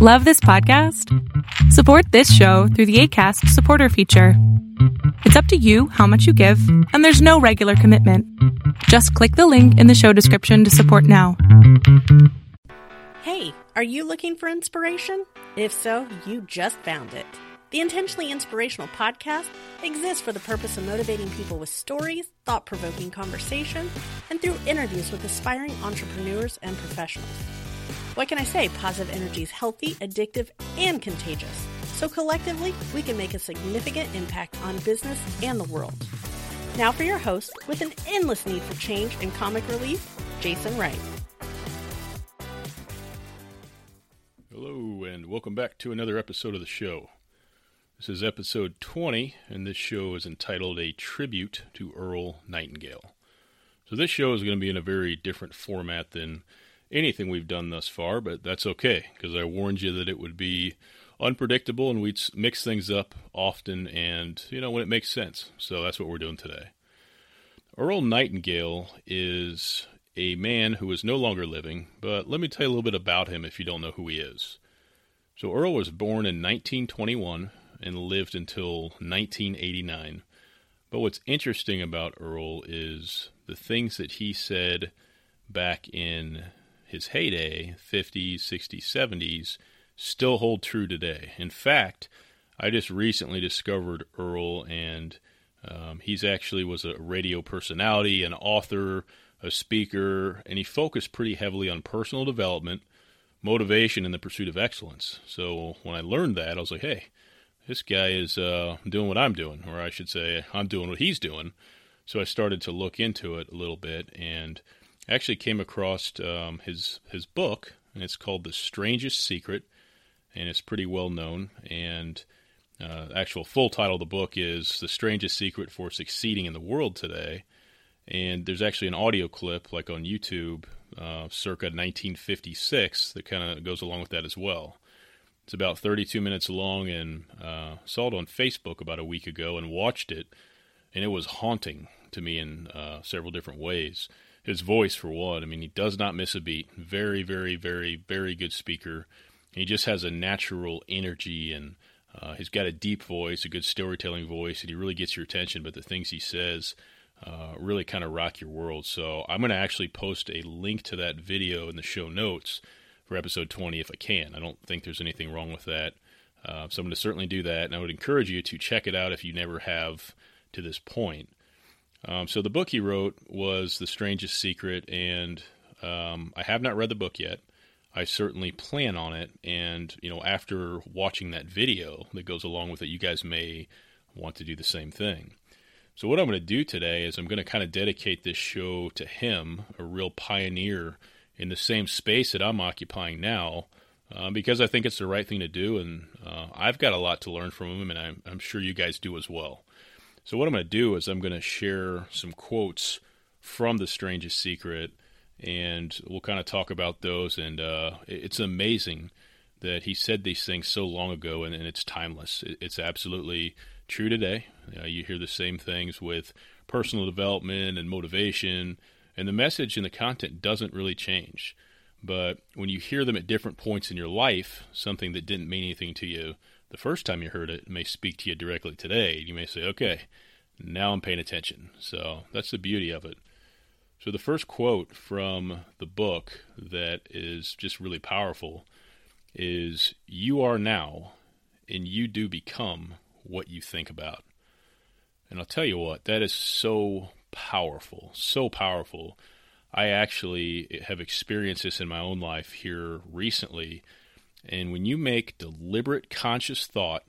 Love this podcast? Support this show through the ACAST supporter feature. It's up to you how much you give, and there's no regular commitment. Just click the link in the show description to support now. Hey, are you looking for inspiration? If so, you just found it. The Intentionally Inspirational podcast exists for the purpose of motivating people with stories, thought provoking conversation, and through interviews with aspiring entrepreneurs and professionals. What can I say? Positive energy is healthy, addictive, and contagious. So collectively, we can make a significant impact on business and the world. Now for your host, with an endless need for change and comic relief, Jason Wright. Hello, and welcome back to another episode of the show. This is episode 20, and this show is entitled A Tribute to Earl Nightingale. So, this show is going to be in a very different format than anything we've done thus far, but that's okay, because I warned you that it would be unpredictable and we'd mix things up often and, you know, when it makes sense. So, that's what we're doing today. Earl Nightingale is a man who is no longer living, but let me tell you a little bit about him if you don't know who he is. So, Earl was born in 1921 and lived until 1989. But what's interesting about Earl is the things that he said back in his heyday, 50s, 60s, 70s, still hold true today. In fact, I just recently discovered Earl, and um, he's actually was a radio personality, an author, a speaker, and he focused pretty heavily on personal development, motivation, and the pursuit of excellence. So when I learned that, I was like, hey, this guy is uh, doing what I'm doing, or I should say, I'm doing what he's doing. So I started to look into it a little bit, and actually came across um, his his book, and it's called The Strangest Secret, and it's pretty well known. And uh, actual full title of the book is The Strangest Secret for Succeeding in the World Today. And there's actually an audio clip, like on YouTube, uh, circa 1956, that kind of goes along with that as well. It's about 32 minutes long and uh, saw it on Facebook about a week ago and watched it, and it was haunting to me in uh, several different ways. His voice, for one, I mean, he does not miss a beat. Very, very, very, very good speaker. He just has a natural energy and uh, he's got a deep voice, a good storytelling voice, and he really gets your attention. But the things he says uh, really kind of rock your world. So I'm going to actually post a link to that video in the show notes for episode 20 if I can. I don't think there's anything wrong with that. Uh, so I'm going to certainly do that. And I would encourage you to check it out if you never have to this point. Um, so the book he wrote was The Strangest Secret, and um, I have not read the book yet. I certainly plan on it, and you know, after watching that video that goes along with it, you guys may want to do the same thing. So what I'm going to do today is I'm going to kind of dedicate this show to him, a real pioneer in the same space that I'm occupying now uh, because I think it's the right thing to do. And uh, I've got a lot to learn from him, and I'm, I'm sure you guys do as well. So, what I'm going to do is I'm going to share some quotes from The Strangest Secret, and we'll kind of talk about those. And uh, it's amazing that he said these things so long ago, and, and it's timeless. It's absolutely true today. Uh, you hear the same things with personal development and motivation and the message and the content doesn't really change. But when you hear them at different points in your life, something that didn't mean anything to you the first time you heard it may speak to you directly today. You may say, okay, now I'm paying attention. So that's the beauty of it. So the first quote from the book that is just really powerful is You are now, and you do become what you think about. And I'll tell you what, that is so powerful, so powerful. I actually have experienced this in my own life here recently. And when you make deliberate, conscious thought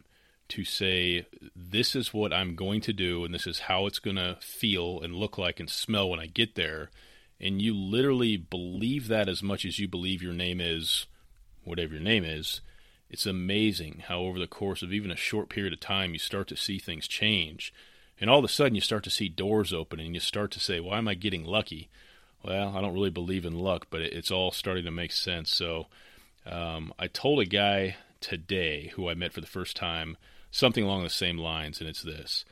to say, this is what I'm going to do, and this is how it's going to feel and look like and smell when I get there, and you literally believe that as much as you believe your name is whatever your name is, it's amazing how over the course of even a short period of time you start to see things change and all of a sudden, you start to see doors open and you start to say, Why am I getting lucky? Well, I don't really believe in luck, but it's all starting to make sense. So um, I told a guy today who I met for the first time something along the same lines, and it's this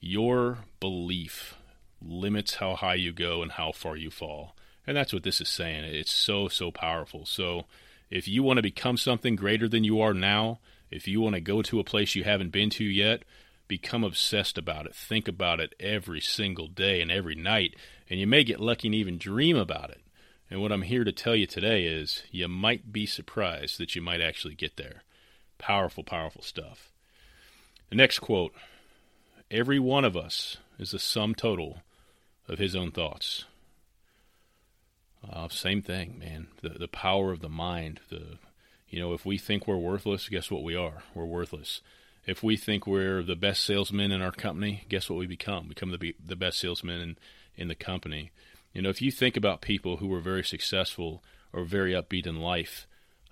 Your belief limits how high you go and how far you fall. And that's what this is saying. It's so, so powerful. So If you want to become something greater than you are now, if you want to go to a place you haven't been to yet, become obsessed about it. Think about it every single day and every night, and you may get lucky and even dream about it. And what I'm here to tell you today is you might be surprised that you might actually get there. Powerful, powerful stuff. The next quote Every one of us is the sum total of his own thoughts. Uh, same thing, man. The the power of the mind. The you know, if we think we're worthless, guess what we are? We're worthless. If we think we're the best salesman in our company, guess what we become? Become the the best salesman in in the company. You know, if you think about people who were very successful or very upbeat in life,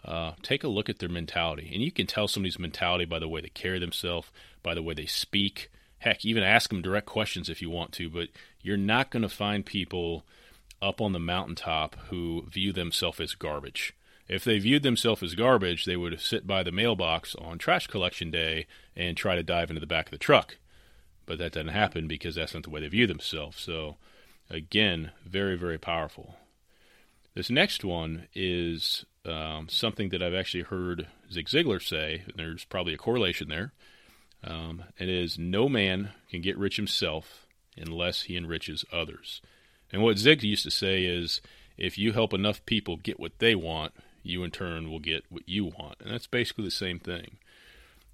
uh, take a look at their mentality, and you can tell somebody's mentality by the way they carry themselves, by the way they speak. Heck, even ask them direct questions if you want to, but you're not going to find people up on the mountaintop who view themselves as garbage. If they viewed themselves as garbage, they would sit by the mailbox on trash collection day and try to dive into the back of the truck. But that doesn't happen because that's not the way they view themselves. So, again, very, very powerful. This next one is um, something that I've actually heard Zig Ziglar say, and there's probably a correlation there. Um, it is no man can get rich himself unless he enriches others. And what Zig used to say is if you help enough people get what they want, you in turn will get what you want. And that's basically the same thing.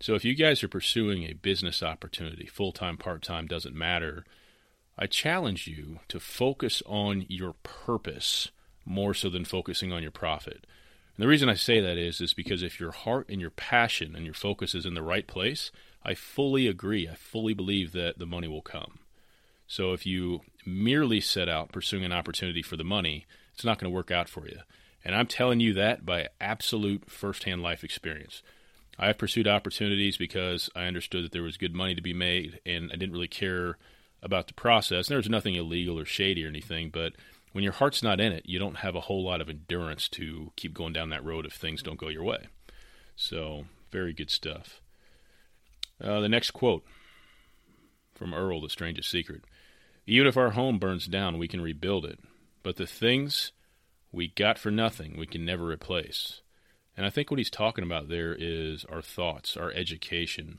So if you guys are pursuing a business opportunity, full time, part time, doesn't matter, I challenge you to focus on your purpose more so than focusing on your profit. And the reason I say that is is because if your heart and your passion and your focus is in the right place, I fully agree. I fully believe that the money will come. So if you merely set out pursuing an opportunity for the money, it's not going to work out for you. And I'm telling you that by absolute firsthand life experience. I have pursued opportunities because I understood that there was good money to be made, and I didn't really care about the process. And there nothing illegal or shady or anything, but when your heart's not in it, you don't have a whole lot of endurance to keep going down that road if things don't go your way. So, very good stuff. Uh, the next quote from Earl, The Strangest Secret. Even if our home burns down, we can rebuild it. But the things we got for nothing, we can never replace. And I think what he's talking about there is our thoughts, our education.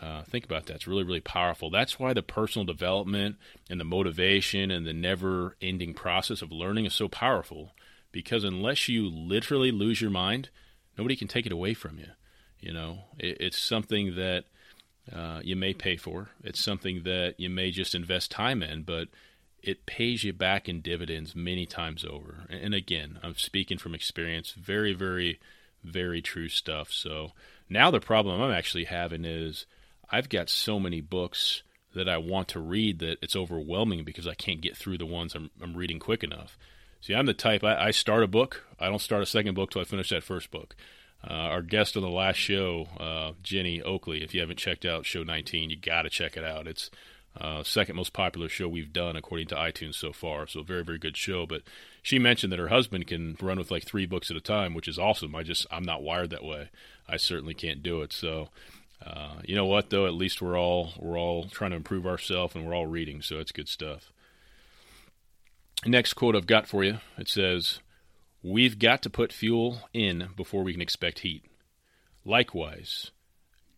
Uh, think about that. It's really, really powerful. That's why the personal development and the motivation and the never ending process of learning is so powerful. Because unless you literally lose your mind, nobody can take it away from you. You know, it, it's something that uh, you may pay for, it's something that you may just invest time in, but it pays you back in dividends many times over. And again, I'm speaking from experience, very, very, very true stuff. So now the problem I'm actually having is I've got so many books that I want to read that it's overwhelming because I can't get through the ones I'm, I'm reading quick enough. See, I'm the type I, I, start a book, I don't start a second book till I finish that first book. Uh, our guest on the last show, uh, Jenny Oakley, if you haven't checked out show 19, you got to check it out. It's uh, second most popular show we've done according to iTunes so far. So very very good show. But she mentioned that her husband can run with like three books at a time, which is awesome. I just I'm not wired that way. I certainly can't do it. So. Uh, you know what though? At least we're all we're all trying to improve ourselves, and we're all reading, so it's good stuff. Next quote I've got for you. It says, "We've got to put fuel in before we can expect heat. Likewise,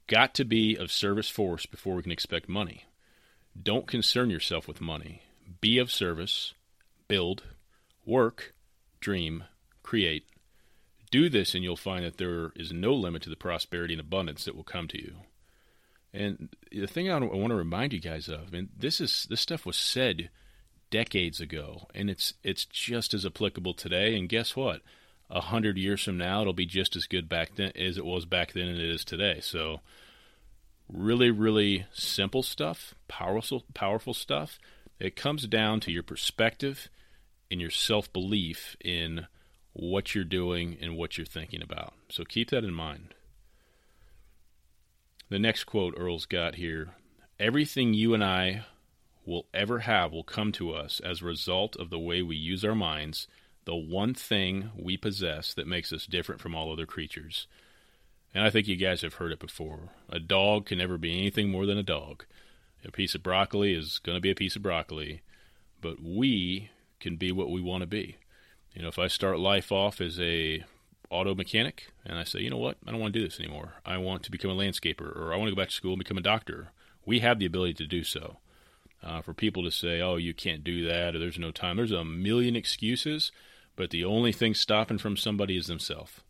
got to be of service force before we can expect money. Don't concern yourself with money. Be of service, build, work, dream, create. Do this, and you'll find that there is no limit to the prosperity and abundance that will come to you. And the thing I want to remind you guys of, and this is this stuff was said decades ago, and it's it's just as applicable today. And guess what? A hundred years from now, it'll be just as good back then as it was back then, and it is today. So really, really simple stuff, powerful, powerful stuff. It comes down to your perspective and your self belief in what you're doing and what you're thinking about. So keep that in mind. The next quote Earl's got here Everything you and I will ever have will come to us as a result of the way we use our minds, the one thing we possess that makes us different from all other creatures. And I think you guys have heard it before. A dog can never be anything more than a dog. A piece of broccoli is going to be a piece of broccoli, but we can be what we want to be. You know, if I start life off as a auto mechanic, and I say, you know what, I don't want to do this anymore. I want to become a landscaper, or I want to go back to school and become a doctor. We have the ability to do so. Uh, for people to say, oh, you can't do that, or there's no time, there's a million excuses, but the only thing stopping from somebody is themselves.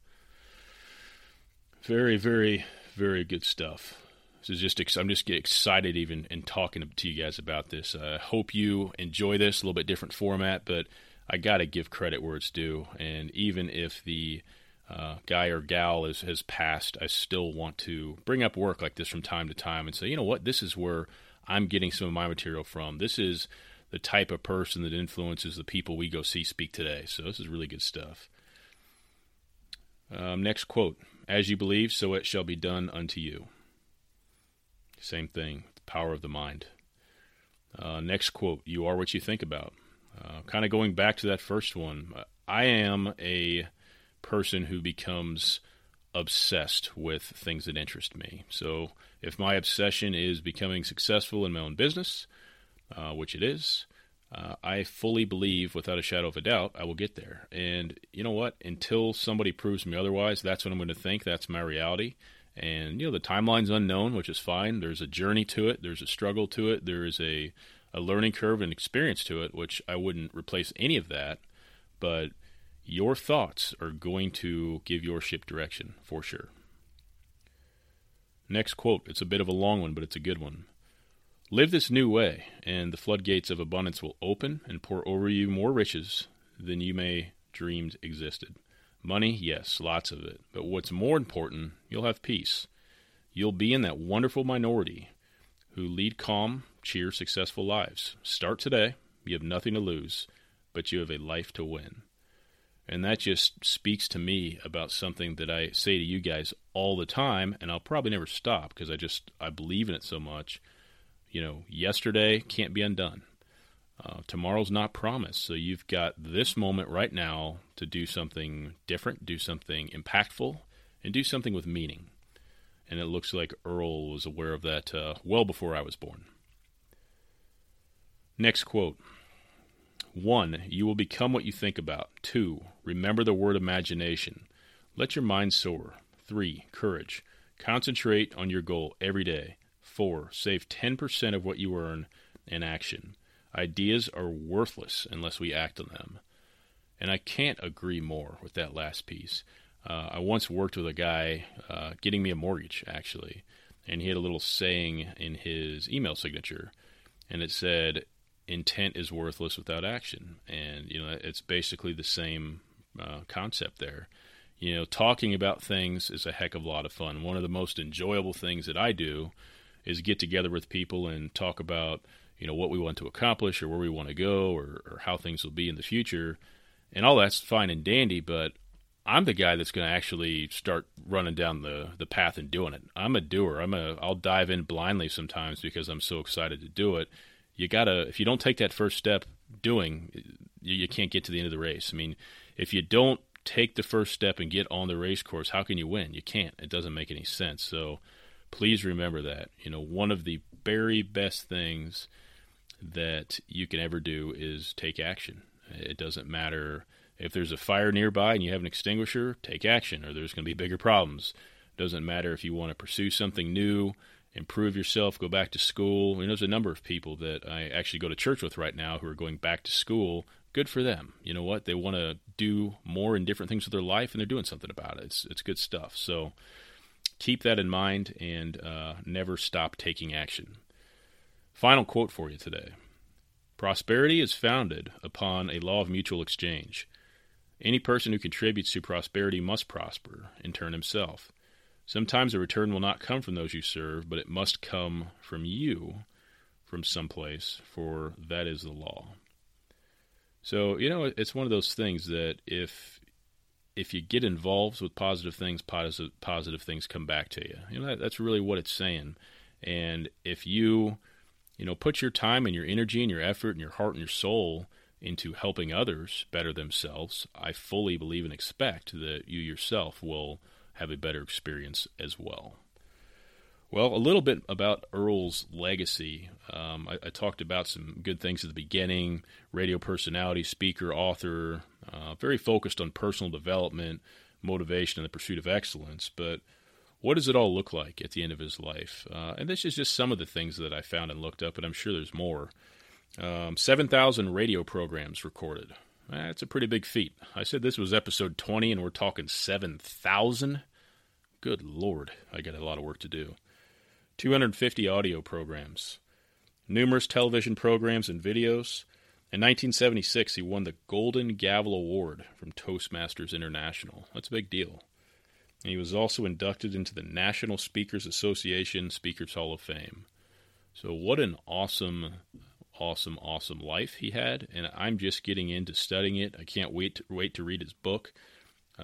Very, very, very good stuff. This is just I'm just getting excited even in talking to you guys about this. I uh, hope you enjoy this a little bit different format, but I got to give credit where it's due. And even if the uh, guy or gal is, has passed, I still want to bring up work like this from time to time and say, you know what, this is where I'm getting some of my material from. This is the type of person that influences the people we go see speak today. So this is really good stuff. Um, next quote As you believe, so it shall be done unto you. Same thing, the power of the mind. Uh, next quote You are what you think about. Uh, kind of going back to that first one, I am a person who becomes obsessed with things that interest me. So if my obsession is becoming successful in my own business, uh, which it is, uh, I fully believe, without a shadow of a doubt, I will get there. And you know what? Until somebody proves me otherwise, that's what I'm going to think. That's my reality. And you know, the timeline's unknown, which is fine. There's a journey to it. There's a struggle to it. There is a a learning curve and experience to it, which I wouldn't replace any of that. But your thoughts are going to give your ship direction for sure. Next quote. It's a bit of a long one, but it's a good one. Live this new way, and the floodgates of abundance will open and pour over you more riches than you may dreamed existed. Money, yes, lots of it. But what's more important, you'll have peace. You'll be in that wonderful minority who lead calm, cheer, successful lives. Start today. You have nothing to lose, but you have a life to win. And that just speaks to me about something that I say to you guys all the time, and I'll probably never stop because I just I believe in it so much. You know, yesterday can't be undone. Uh, tomorrow's not promised, so you've got this moment right now to do something different, do something impactful, and do something with meaning. And it looks like Earl was aware of that uh, well before I was born. Next quote. One, you will become what you think about. Two, remember the word imagination. Let your mind soar. Three, courage. Concentrate on your goal every day. Four, save 10% of what you earn in action. Ideas are worthless unless we act on them. And I can't agree more with that last piece. Uh, I once worked with a guy uh, getting me a mortgage, actually, and he had a little saying in his email signature, and it said, intent is worthless without action. And, you know, it's basically the same uh, concept there. You know, talking about things is a heck of a lot of fun. One of the most enjoyable things that I do is get together with people and talk about, you know, what we want to accomplish or where we want to go or, or how things will be in the future. And all that's fine and dandy, but I'm the guy that's going to actually start running down the, the path and doing it. I'm a doer. I'm a I'll dive in blindly sometimes because I'm so excited to do it you gotta if you don't take that first step doing you, you, can't get to the end of the race. I mean if you don't take the first step and get on the race course how can you win? You can't. It doesn't make any sense. So please remember that. You know one of the very best things that you can ever do is take action. It doesn't matter if there's a fire nearby and you have an extinguisher take action or there's going to be bigger problems. It doesn't matter if you want to pursue something new improve yourself, go back to school. You know, there's a number of people that I actually go to church with right now who are going back to school. Good for them. You know what? They want to do more and different things with their life, and they're doing something about it. It's it's good stuff. So keep that in mind and uh, never stop taking action. Final quote for you today: Prosperity is founded upon a law of mutual exchange. Any person who contributes to prosperity must prosper in turn himself. Sometimes a return will not come from those you serve, but it must come from you, from someplace, for that is the law. So, you know, it's one of those things that if if you get involved with positive things, positive, positive things come back to you. You know, that, that's really what it's saying. And if you, you know, put your time and your energy and your effort and your heart and your soul into helping others better themselves, I fully believe and expect that you yourself will have a better experience as well. Well, a little bit about Earl's legacy. Um, I, I, talked about some good things at the beginning radio personality, speaker, author, uh, very focused on personal development, motivation and the pursuit of excellence. But what does it all look like at the end of his life? Uh, and this is just some of the things that I found and looked up, and I'm sure there's more. Um, 7,000 radio programs recorded. Eh, That's a pretty big feat. I said this was episode 20, and we're talking 7,000. Good Lord, I got a lot of work to do. 250 audio programs, numerous television programs and videos. In 1976, he won the Golden Gavel Award from Toastmasters International. That's a big deal. And he was also inducted into the National Speakers Association Speakers Hall of Fame. So, what an awesome, awesome, awesome life he had. And I'm just getting into studying it. I can't wait to, wait to read his book.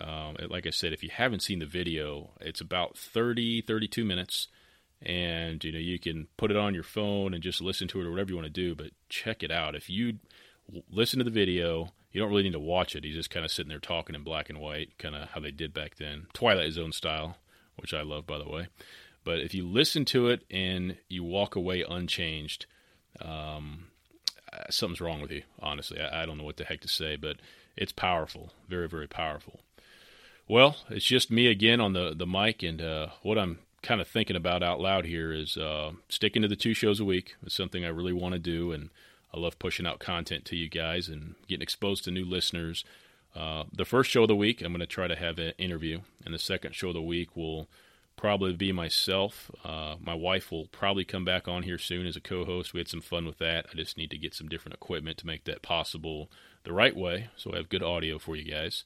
Um, like I said, if you haven't seen the video, it's about 30, 32 minutes. And, you know, you can put it on your phone and just listen to it or whatever you want to do. But check it out. If you listen to the video, you don't really need to watch it. He's just kind of sitting there talking in black and white, kind of how they did back then. Twilight Zone style, which I love, by the way. But if you listen to it and you walk away unchanged, um, uh, something's wrong with you, honestly. I, I don't know what the heck to say, but it's powerful. Very, very powerful. Well, it's just me again on the, the mic, and uh, what I'm kind of thinking about out loud here is uh, sticking to the two shows a week. It's something I really want to do, and I love pushing out content to you guys and getting exposed to new listeners. Uh, the first show of the week, I'm going to try to have an interview, and the second show of the week will probably be myself. Uh, my wife will probably come back on here soon as a co-host. We had some fun with that. I just need to get some different equipment to make that possible the right way, so I have good audio for you guys.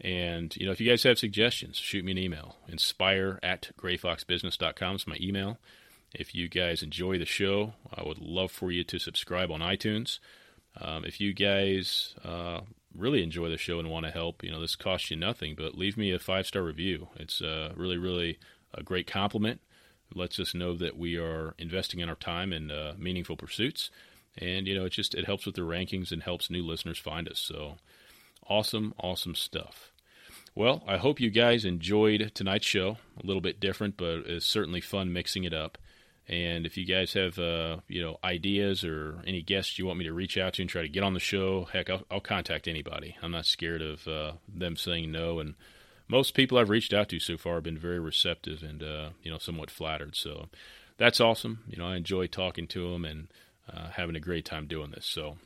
And you know, if you guys have suggestions, shoot me an email. Inspire at grayfoxbusiness.com is my email. If you guys enjoy the show, I would love for you to subscribe on iTunes. Um, if you guys uh, really enjoy the show and want to help, you know, this costs you nothing, but leave me a five star review. It's uh, really, really a great compliment. It lets us know that we are investing in our time in uh, meaningful pursuits. And, you know, it just it helps with the rankings and helps new listeners find us. So awesome, awesome stuff. Well, I hope you guys enjoyed tonight's show. A little bit different, but it's certainly fun mixing it up. And if you guys have uh, you know ideas or any guests you want me to reach out to and try to get on the show, heck, I'll, I'll contact anybody. I'm not scared of uh, them saying no. And most people I've reached out to so far have been very receptive and uh, you know somewhat flattered. So that's awesome. You know I enjoy talking to them and uh, having a great time doing this. So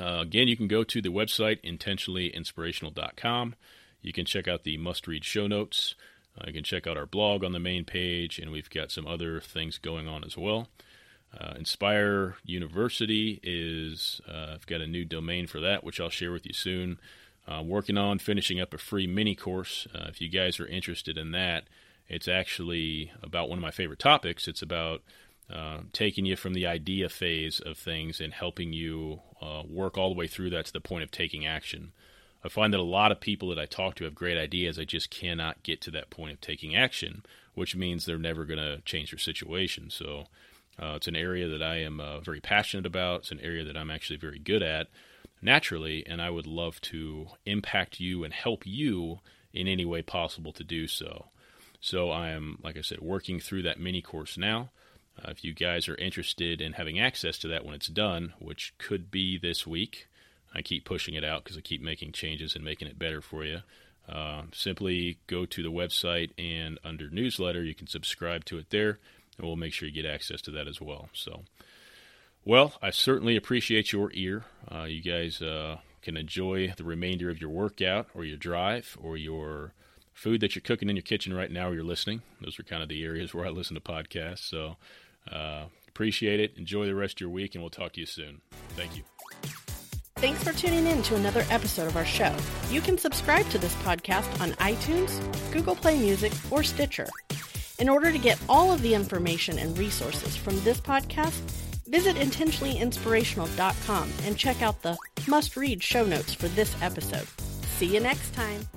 uh, again, you can go to the website intentionallyinspirational.com. You can check out the must read show notes. Uh, you can check out our blog on the main page, and we've got some other things going on as well. Uh, Inspire University is, uh, I've got a new domain for that, which I'll share with you soon. I'm working on finishing up a free mini course. Uh, if you guys are interested in that, it's actually about one of my favorite topics. It's about uh, taking you from the idea phase of things and helping you uh, work all the way through that to the point of taking action. I find that a lot of people that I talk to have great ideas. I just cannot get to that point of taking action, which means they're never going to change their situation. So uh, it's an area that I am uh, very passionate about. It's an area that I'm actually very good at naturally, and I would love to impact you and help you in any way possible to do so. So I am, like I said, working through that mini course now. Uh, if you guys are interested in having access to that when it's done, which could be this week, I keep pushing it out because I keep making changes and making it better for you. Uh, simply go to the website and under newsletter, you can subscribe to it there, and we'll make sure you get access to that as well. So, well, I certainly appreciate your ear. Uh, you guys uh, can enjoy the remainder of your workout or your drive or your food that you're cooking in your kitchen right now or you're listening. Those are kind of the areas where I listen to podcasts. So, uh, appreciate it. Enjoy the rest of your week, and we'll talk to you soon. Thank you. Thanks for tuning in to another episode of our show. You can subscribe to this podcast on iTunes, Google Play Music, or Stitcher. In order to get all of the information and resources from this podcast, visit intentionallyinspirational.com and check out the must read show notes for this episode. See you next time.